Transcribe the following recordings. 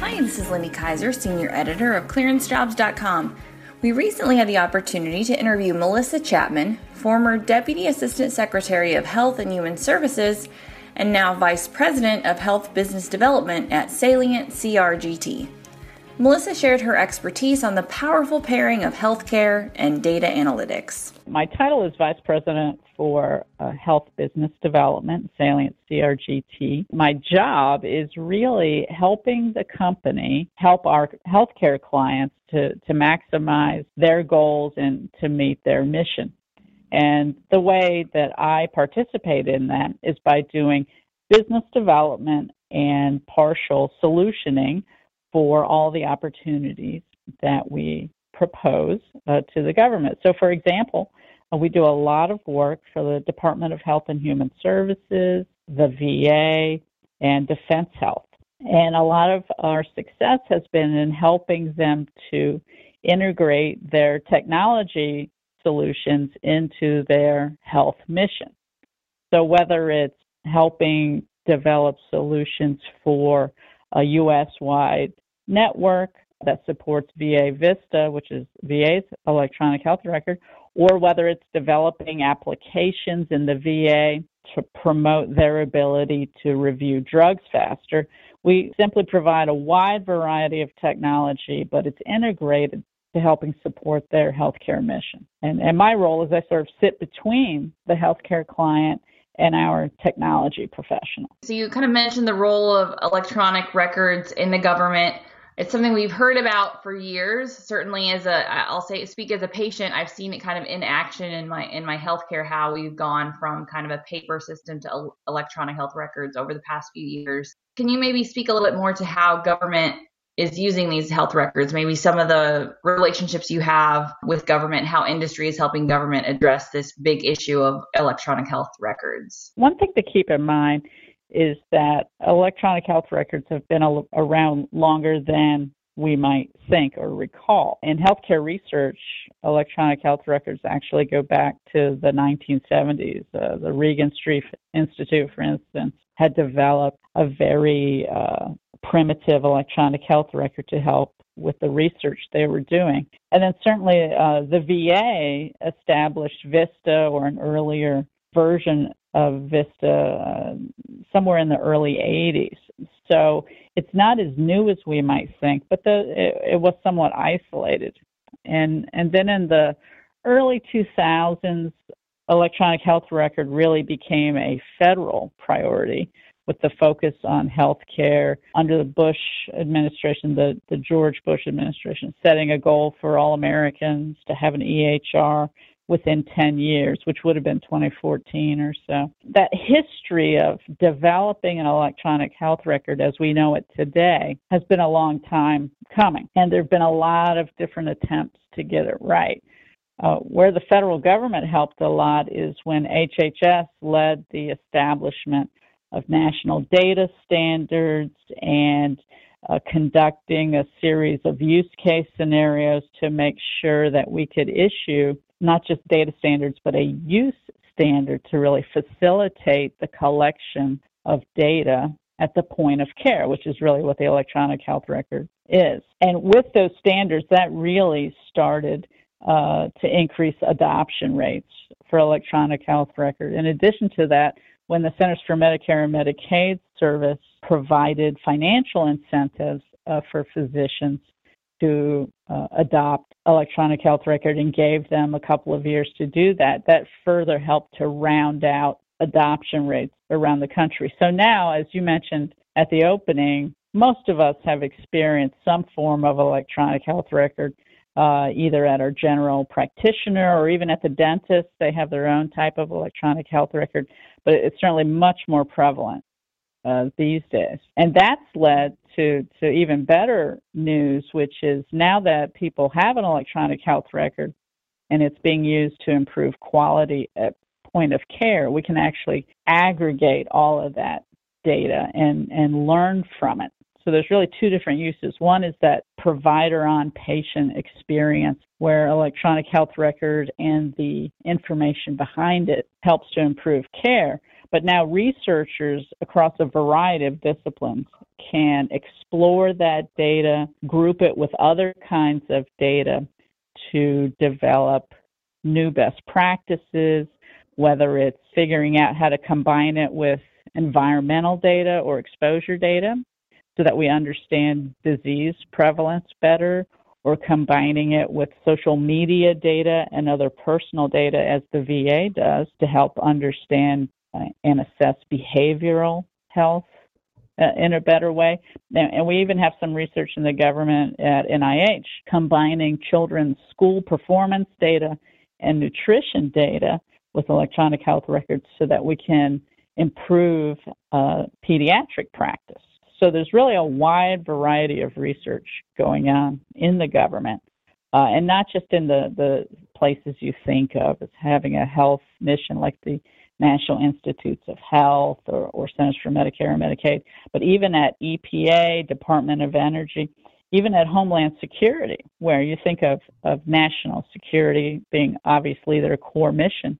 Hi, this is Lindy Kyzer, Senior Editor of ClearanceJobs.com. We recently had the opportunity to interview Melissa Chapman, former Deputy Assistant Secretary of Health and Human Services and now Vice President of Health Business Development at Salient CRGT. Melissa shared her expertise on the powerful pairing of healthcare and data analytics. My title is Vice President for uh, Health Business Development, Salient CRGT. My job is really helping the company help our healthcare clients to, to maximize their goals and to meet their mission. And the way that I participate in that is by doing business development and partial solutioning for all the opportunities that we propose uh, to the government. So, for example, uh, we do a lot of work for the Department of Health and Human Services, the VA, and Defense Health. And a lot of our success has been in helping them to integrate their technology solutions into their health mission. So, whether it's helping develop solutions for a US wide network that supports VA Vista, which is VA's electronic health record, or whether it's developing applications in the VA to promote their ability to review drugs faster. We simply provide a wide variety of technology, but it's integrated to helping support their healthcare mission. And, and my role is I sort of sit between the healthcare client and our technology professional. So you kind of mentioned the role of electronic records in the government. It's something we've heard about for years. Certainly, as a I'll say speak as a patient, I've seen it kind of in action in my in my healthcare. How we've gone from kind of a paper system to electronic health records over the past few years. Can you maybe speak a little bit more to how government is using these health records, maybe some of the relationships you have with government, how industry is helping government address this big issue of electronic health records. One thing to keep in mind is that electronic health records have been around longer than we might think or recall. In healthcare research, electronic health records actually go back to the 1970s. Uh, the Regenstrief Institute, for instance, had developed a very uh, primitive electronic health record to help with the research they were doing. And then certainly uh, the VA established VISTA or an earlier version of VISTA uh, somewhere in the early 80s. So it's not as new as we might think, but the, it, it was somewhat isolated. And and then in the early 2000s, electronic health record really became a federal priority with the focus on health care under the Bush administration, the, the George Bush administration, setting a goal for all Americans to have an EHR within 10 years, which would have been 2014 or so. That history of developing an electronic health record as we know it today has been a long time coming, and there have been a lot of different attempts to get it right. Uh, where the federal government helped a lot is when HHS led the establishment of national data standards and uh, conducting a series of use case scenarios to make sure that we could issue not just data standards, but a use standard to really facilitate the collection of data at the point of care, which is really what the electronic health record is. And with those standards, that really started uh, to increase adoption rates for electronic health record. In addition to that, when the Centers for Medicare and Medicaid Service provided financial incentives uh, for physicians to uh, adopt electronic health record and gave them a couple of years to do that, that further helped to round out adoption rates around the country. So now, as you mentioned at the opening, most of us have experienced some form of electronic health record uh, either at our general practitioner or even at the dentist. They have their own type of electronic health record, but it's certainly much more prevalent uh, these days. And that's led to, to even better news, which is now that people have an electronic health record and it's being used to improve quality at point of care, we can actually aggregate all of that data and, and learn from it. So there's really two different uses. One is that provider on patient experience where electronic health record and the information behind it helps to improve care. But now researchers across a variety of disciplines can explore that data, group it with other kinds of data to develop new best practices, whether it's figuring out how to combine it with environmental data or exposure data so that we understand disease prevalence better or combining it with social media data and other personal data as the VA does to help understand and assess behavioral health uh, in a better way. And we even have some research in the government at NIH combining children's school performance data and nutrition data with electronic health records so that we can improve uh, pediatric practice. So there's really a wide variety of research going on in the government, uh, and not just in the, the places you think of as having a health mission like the National Institutes of Health or, or Centers for Medicare and Medicaid, but even at EPA, Department of Energy, even at Homeland Security, where you think of, of national security being obviously their core mission.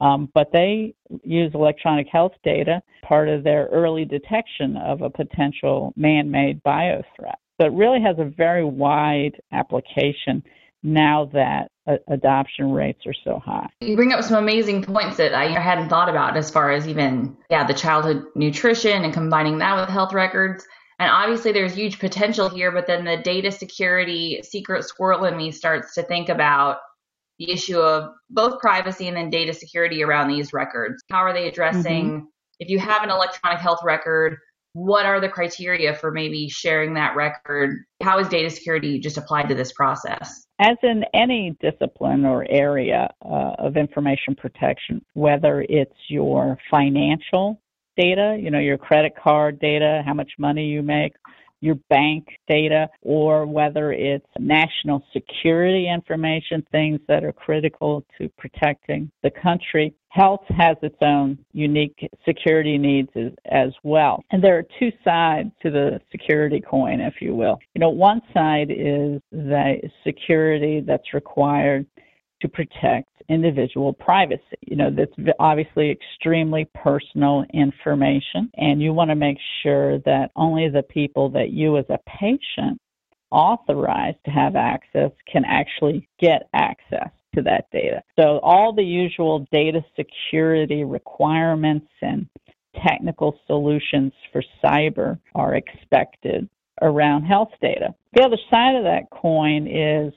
Um, but they use electronic health data, part of their early detection of a potential man made bio threat. So it really has a very wide application now that uh, adoption rates are so high. You bring up some amazing points that I hadn't thought about as far as even, yeah, the childhood nutrition and combining that with health records. And obviously, there's huge potential here, but then the data security secret squirrel in me starts to think about the issue of both privacy and then data security around these records. How are they addressing, mm-hmm. if you have an electronic health record, what are the criteria for maybe sharing that record? How is data security just applied to this process? As in any discipline or area uh, of information protection, whether it's your financial data, you know, your credit card data, how much money you make, your bank data or whether it's national security information, things that are critical to protecting the country. Health has its own unique security needs as, well. And there are two sides to the security coin, if you will. You know, one side is the security that's required to protect individual privacy. You know, that's obviously extremely personal information, and you want to make sure that only the people that you as a patient authorize to have access can actually get access to that data. So all the usual data security requirements and technical solutions for cyber are expected around health data. The other side of that coin is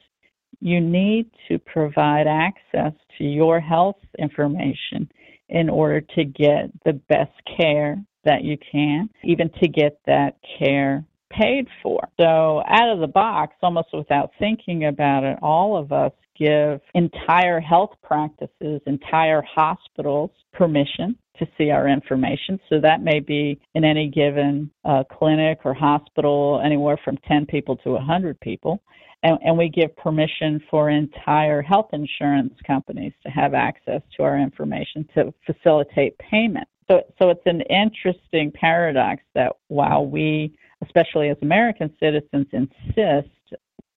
you need to provide access to your health information in order to get the best care that you can, even to get that care paid for. So, out of the box, almost without thinking about it, all of us give entire health practices, entire hospitals permission to see our information. So, that may be in any given uh, clinic or hospital, anywhere from 10 people to 100 people and, and we give permission for entire health insurance companies to have access to our information to facilitate payment. So, so it's an interesting paradox that while we, especially as American citizens, insist,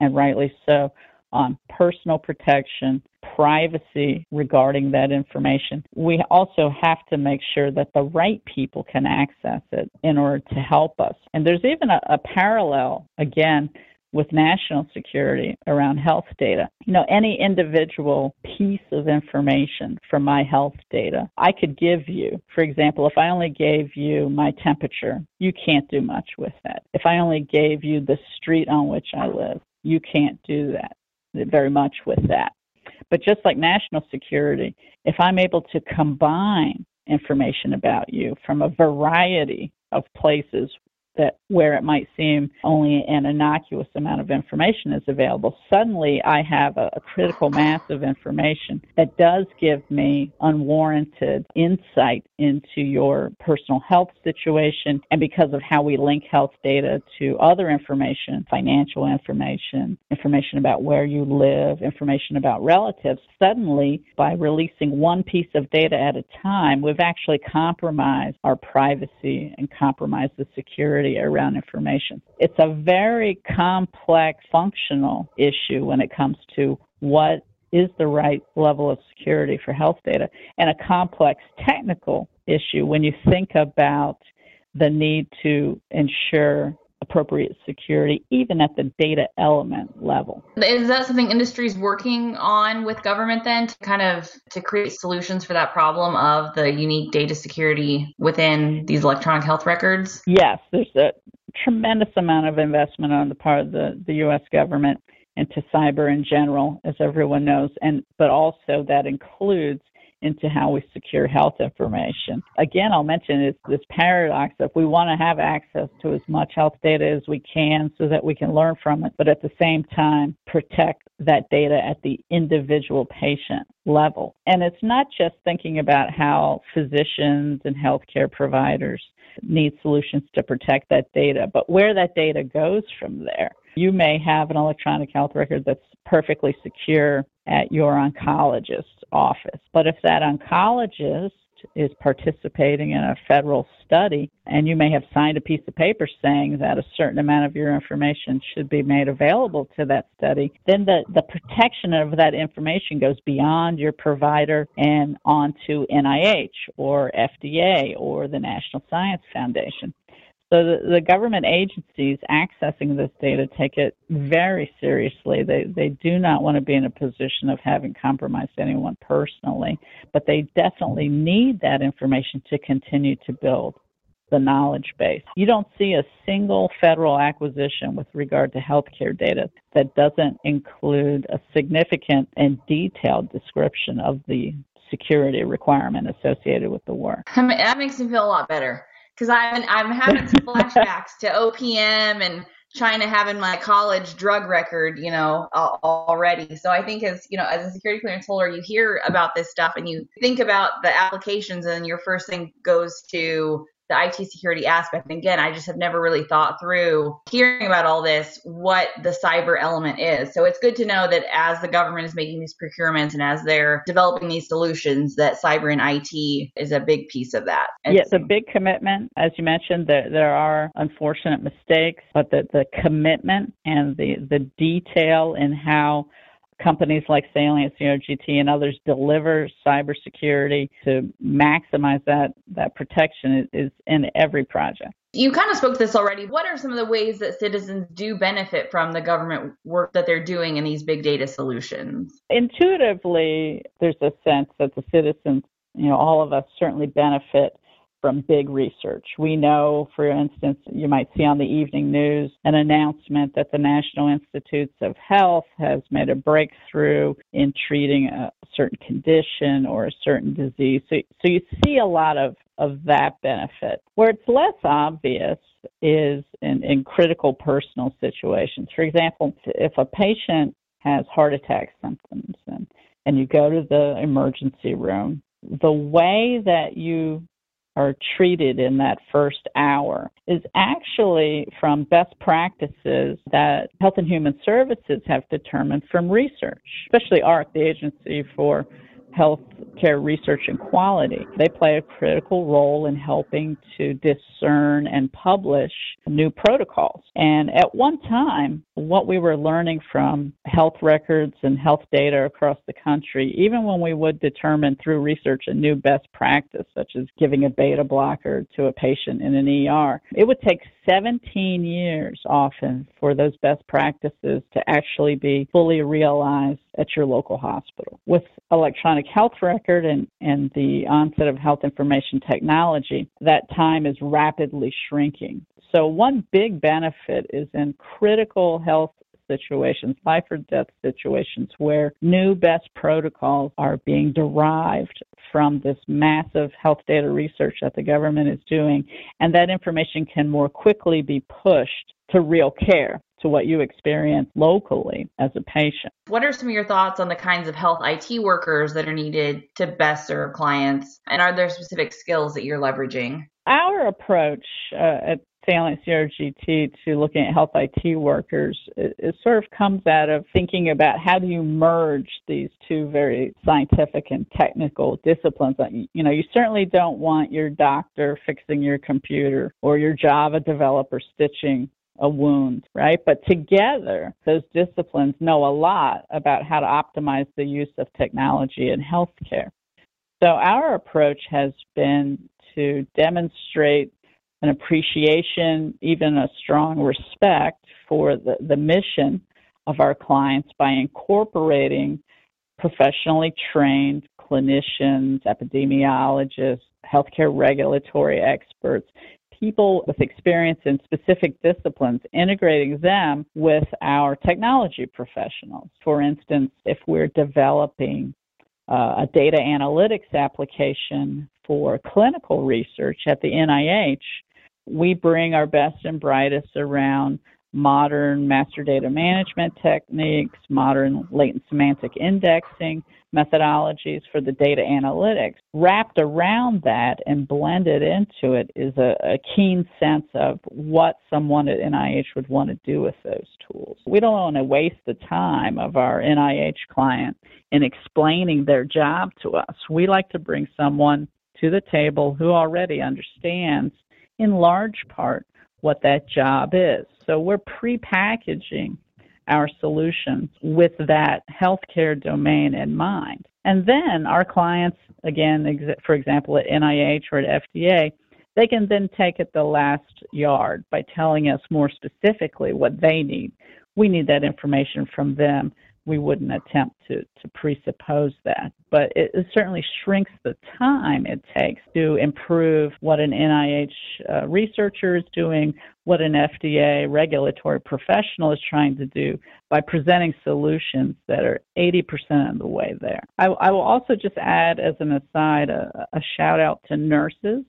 and rightly so, on personal protection, privacy regarding that information. We also have to make sure that the right people can access it in order to help us. And there's even a, a parallel, again, with national security around health data. You know, any individual piece of information from my health data, I could give you. For example, if I only gave you my temperature, you can't do much with that. If I only gave you the street on which I live, you can't do that very much with that. But just like national security, if I'm able to combine information about you from a variety of places that where it might seem only an innocuous amount of information is available, suddenly I have a, a, critical mass of information that does give me unwarranted insight into your personal health situation. And because of how we link health data to other information, financial information, information about where you live, information about relatives, suddenly by releasing one piece of data at a time, we've actually compromised our privacy and compromised the security around information. It's a very complex functional issue when it comes to what is the right level of security for health data and a complex technical issue when you think about the need to ensure appropriate security, even at the data element level. Is that something industry is working on with government then to kind of to create solutions for that problem of the unique data security within these electronic health records? Yes, there's a tremendous amount of investment on the part of the, the US government into cyber in general, as everyone knows, and but also that includes into how we secure health information. Again, I'll mention it's this paradox of we want to have access to as much health data as we can so that we can learn from it, but at the same time protect that data at the individual patient level. And it's not just thinking about how physicians and healthcare providers need solutions to protect that data, but where that data goes from there. You may have an electronic health record that's perfectly secure at your oncologist's office. But if that oncologist is participating in a federal study and you may have signed a piece of paper saying that a certain amount of your information should be made available to that study, then the, the protection of that information goes beyond your provider and onto NIH or FDA or the National Science Foundation. So the, the, government agencies accessing this data take it very seriously. They they do not want to be in a position of having compromised anyone personally, but they definitely need that information to continue to build the knowledge base. You don't see a single federal acquisition with regard to healthcare data that doesn't include a significant and detailed description of the security requirement associated with the work. That makes me feel a lot better because I'm I'm having some flashbacks to OPM and trying China having my college drug record, you know, already. So I think as you know, as a security clearance holder, you hear about this stuff and you think about the applications, and your first thing goes to the IT security aspect. And again, I just have never really thought through hearing about all this, what the cyber element is. So it's good to know that as the government is making these procurements and as they're developing these solutions, that cyber and IT is a big piece of that. And it's a big commitment. As you mentioned, there, there are unfortunate mistakes, but the, the commitment and the, the detail in how companies like Salient, CRGT, and others deliver cybersecurity to maximize that, that protection is, is in every project. You kind of spoke to this already. What are some of the ways that citizens do benefit from the government work that they're doing in these big data solutions? Intuitively, there's a sense that the citizens, you know, all of us certainly benefit from big research. We know, for instance, you might see on the evening news an announcement that the National Institutes of Health has made a breakthrough in treating a certain condition or a certain disease. So, so you see a lot of, of that benefit. Where it's less obvious is in, in critical personal situations. For example, if a patient has heart attack symptoms and, and you go to the emergency room, the way that you are treated in that first hour is actually from best practices that Health and Human Services have determined from research, especially AHRQ, the agency for healthcare research and quality. They play a critical role in helping to discern and publish new protocols. And at one time, what we were learning from health records and health data across the country, even when we would determine through research a new best practice, such as giving a beta blocker to a patient in an ER, it would take 17 years often for those best practices to actually be fully realized at your local hospital. With electronic health record and, and the onset of health information technology, that time is rapidly shrinking. So, one big benefit is in critical health situations, life or death situations, where new best protocols are being derived from this massive health data research that the government is doing, and that information can more quickly be pushed to real care to what you experience locally as a patient. What are some of your thoughts on the kinds of health IT workers that are needed to best serve clients? And are there specific skills that you're leveraging? Our approach uh, at Salient CRGT to looking at health IT workers, it, it, sort of comes out of thinking about how do you merge these two very scientific and technical disciplines. Uh, you know, you certainly don't want your doctor fixing your computer or your Java developer stitching a wound, right? But together, those disciplines know a lot about how to optimize the use of technology in healthcare. So our approach has been to demonstrate an appreciation, even a strong respect for the, the mission of our clients by incorporating professionally trained clinicians, epidemiologists, healthcare regulatory experts, people with experience in specific disciplines, integrating them with our technology professionals. For instance, if we're developing uh, a data analytics application for clinical research at the NIH, we bring our best and brightest around modern master data management techniques, modern latent semantic indexing methodologies for the data analytics. Wrapped around that and blended into it is a, a keen sense of what someone at NIH would want to do with those tools. We don't want to waste the time of our NIH client in explaining their job to us. We like to bring someone to the table who already understands in large part what that job is. So we're pre-packaging our solutions with that healthcare domain in mind. And then our clients, again, for example, at NIH or at FDA, they can then take it the last yard by telling us more specifically what they need. We need that information from them we wouldn't attempt to, to presuppose that. But it, it certainly shrinks the time it takes to improve what an NIH uh, researcher is doing, what an FDA regulatory professional is trying to do by presenting solutions that are 80% of the way there. I, I will also just add, as an aside, a, a shout out to nurses.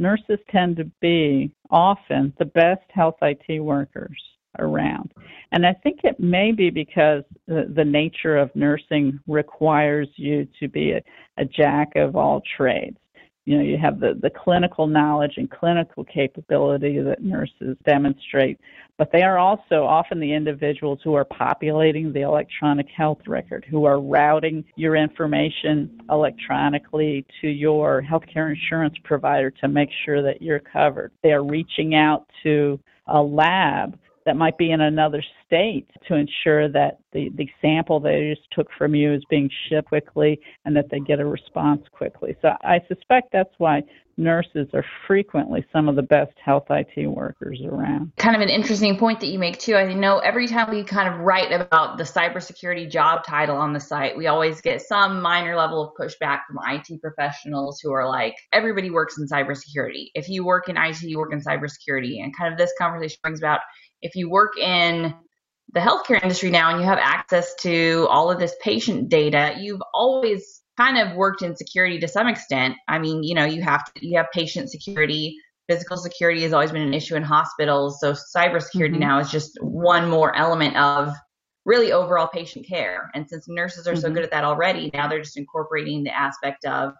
Nurses tend to be often the best health IT workers around. And I think it may be because the, the nature of nursing requires you to be a, a jack of all trades. You know, you have the, the clinical knowledge and clinical capability that nurses demonstrate, but they are also often the individuals who are populating the electronic health record, who are routing your information electronically to your healthcare insurance provider to make sure that you're covered. They are reaching out to a lab that might be in another state to ensure that the, the sample they just took from you is being shipped quickly and that they get a response quickly. So I suspect that's why nurses are frequently some of the best health IT workers around. Kind of an interesting point that you make too. I know every time we kind of write about the cybersecurity job title on the site, we always get some minor level of pushback from IT professionals who are like, everybody works in cybersecurity. If you work in IT, you work in cybersecurity. And kind of this conversation brings about if you work in the healthcare industry now and you have access to all of this patient data, you've always kind of worked in security to some extent. I mean, you know, you have to, you have patient security. Physical security has always been an issue in hospitals. So cybersecurity mm-hmm. now is just one more element of really overall patient care. And since nurses are mm-hmm. so good at that already, now they're just incorporating the aspect of,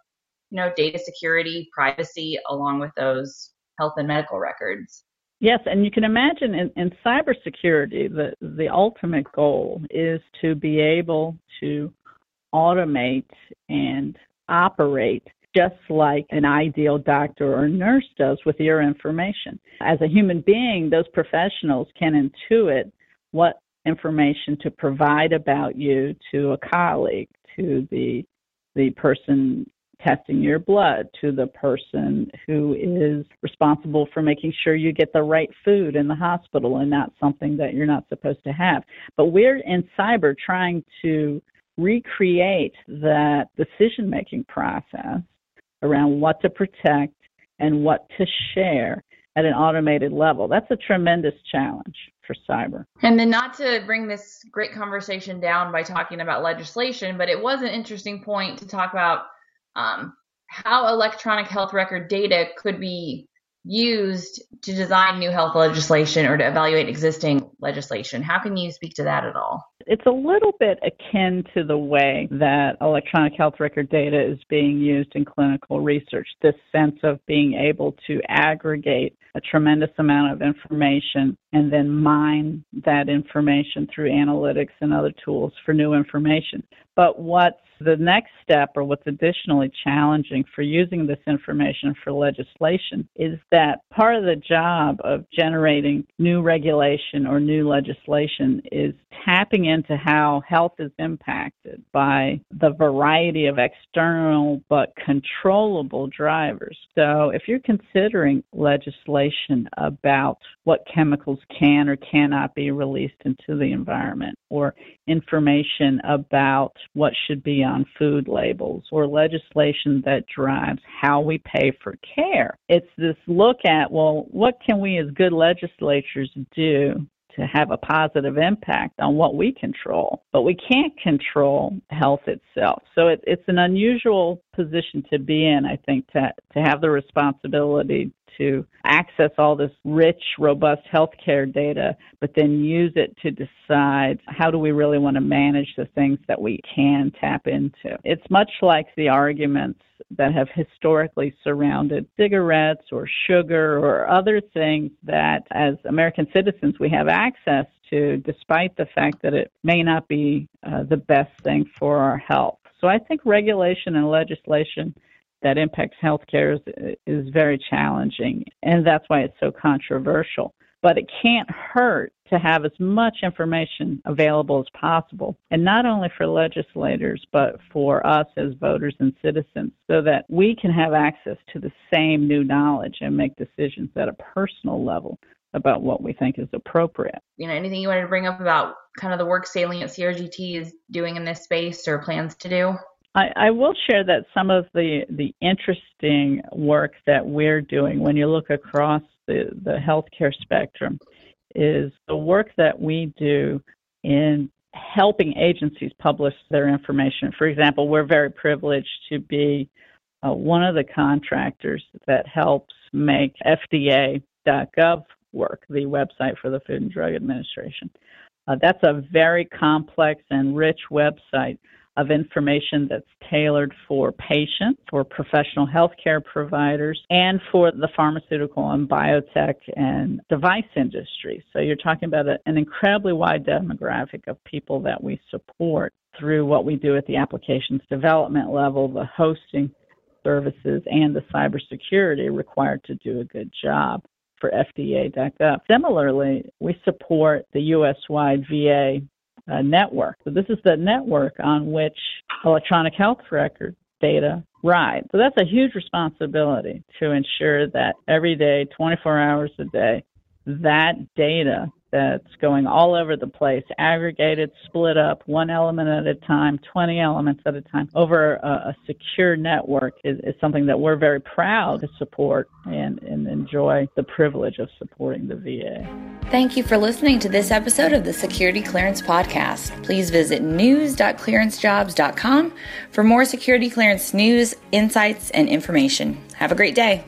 you know, data security, privacy, along with those health and medical records. Yes, and you can imagine in, in cybersecurity, the, the ultimate goal is to be able to automate and operate just like an ideal doctor or nurse does with your information. As a human being, those professionals can intuit what information to provide about you to a colleague, to the the person testing your blood to the person who is responsible for making sure you get the right food in the hospital and not something that you're not supposed to have. But we're in cyber trying to recreate that decision making process around what to protect and what to share at an automated level. That's a tremendous challenge for cyber. And then, not to bring this great conversation down by talking about legislation, but it was an interesting point to talk about um, how electronic health record data could be used to design new health legislation or to evaluate existing legislation. How can you speak to that at all? It's a little bit akin to the way that electronic health record data is being used in clinical research. This sense of being able to aggregate a tremendous amount of information and then mine that information through analytics and other tools for new information. But what's the next step, or what's additionally challenging for using this information for legislation, is that part of the job of generating new regulation or new legislation is tapping into how health is impacted by the variety of external but controllable drivers. So, if you're considering legislation about what chemicals can or cannot be released into the environment, or information about what should be on food labels or legislation that drives how we pay for care. It's this look at, well, what can we as good legislatures do to have a positive impact on what we control, but we can't control health itself. So it, it's an unusual position to be in, I think, to, to have the responsibility to access all this rich, robust healthcare data, but then use it to decide how do we really want to manage the things that we can tap into. It's much like the arguments that have historically surrounded cigarettes or sugar or other things that as American citizens we have access to despite the fact that it may not be uh, the best thing for our health. So I think regulation and legislation that impacts healthcare is, is very challenging, and that's why it's so controversial. But it can't hurt to have as much information available as possible, and not only for legislators, but for us as voters and citizens, so that we can have access to the same new knowledge and make decisions at a personal level about what we think is appropriate. You know, anything you wanted to bring up about kind of the work Salient CRGT is doing in this space or plans to do? I, I, will share that some of the, the interesting work that we're doing when you look across the, the healthcare spectrum is the work that we do in helping agencies publish their information. For example, we're very privileged to be uh, one of the contractors that helps make FDA.gov work, the website for the Food and Drug Administration. Uh, that's a very complex and rich website of information that's tailored for patients, for professional healthcare providers, and for the pharmaceutical and biotech and device industry. So you're talking about a, an incredibly wide demographic of people that we support through what we do at the applications development level, the hosting services, and the cybersecurity required to do a good job for FDA.gov. Similarly, we support the US wide VA network. So this is the network on which electronic health record data ride. So that's a huge responsibility to ensure that every day, 24 hours a day, that data that's going all over the place, aggregated, split up, one element at a time, 20 elements at a time, over a, a secure network is, is, something that we're very proud to support and, and enjoy the privilege of supporting the VA. Thank you for listening to this episode of the Security Clearance Podcast. Please visit news.clearancejobs.com for more security clearance news, insights, and information. Have a great day.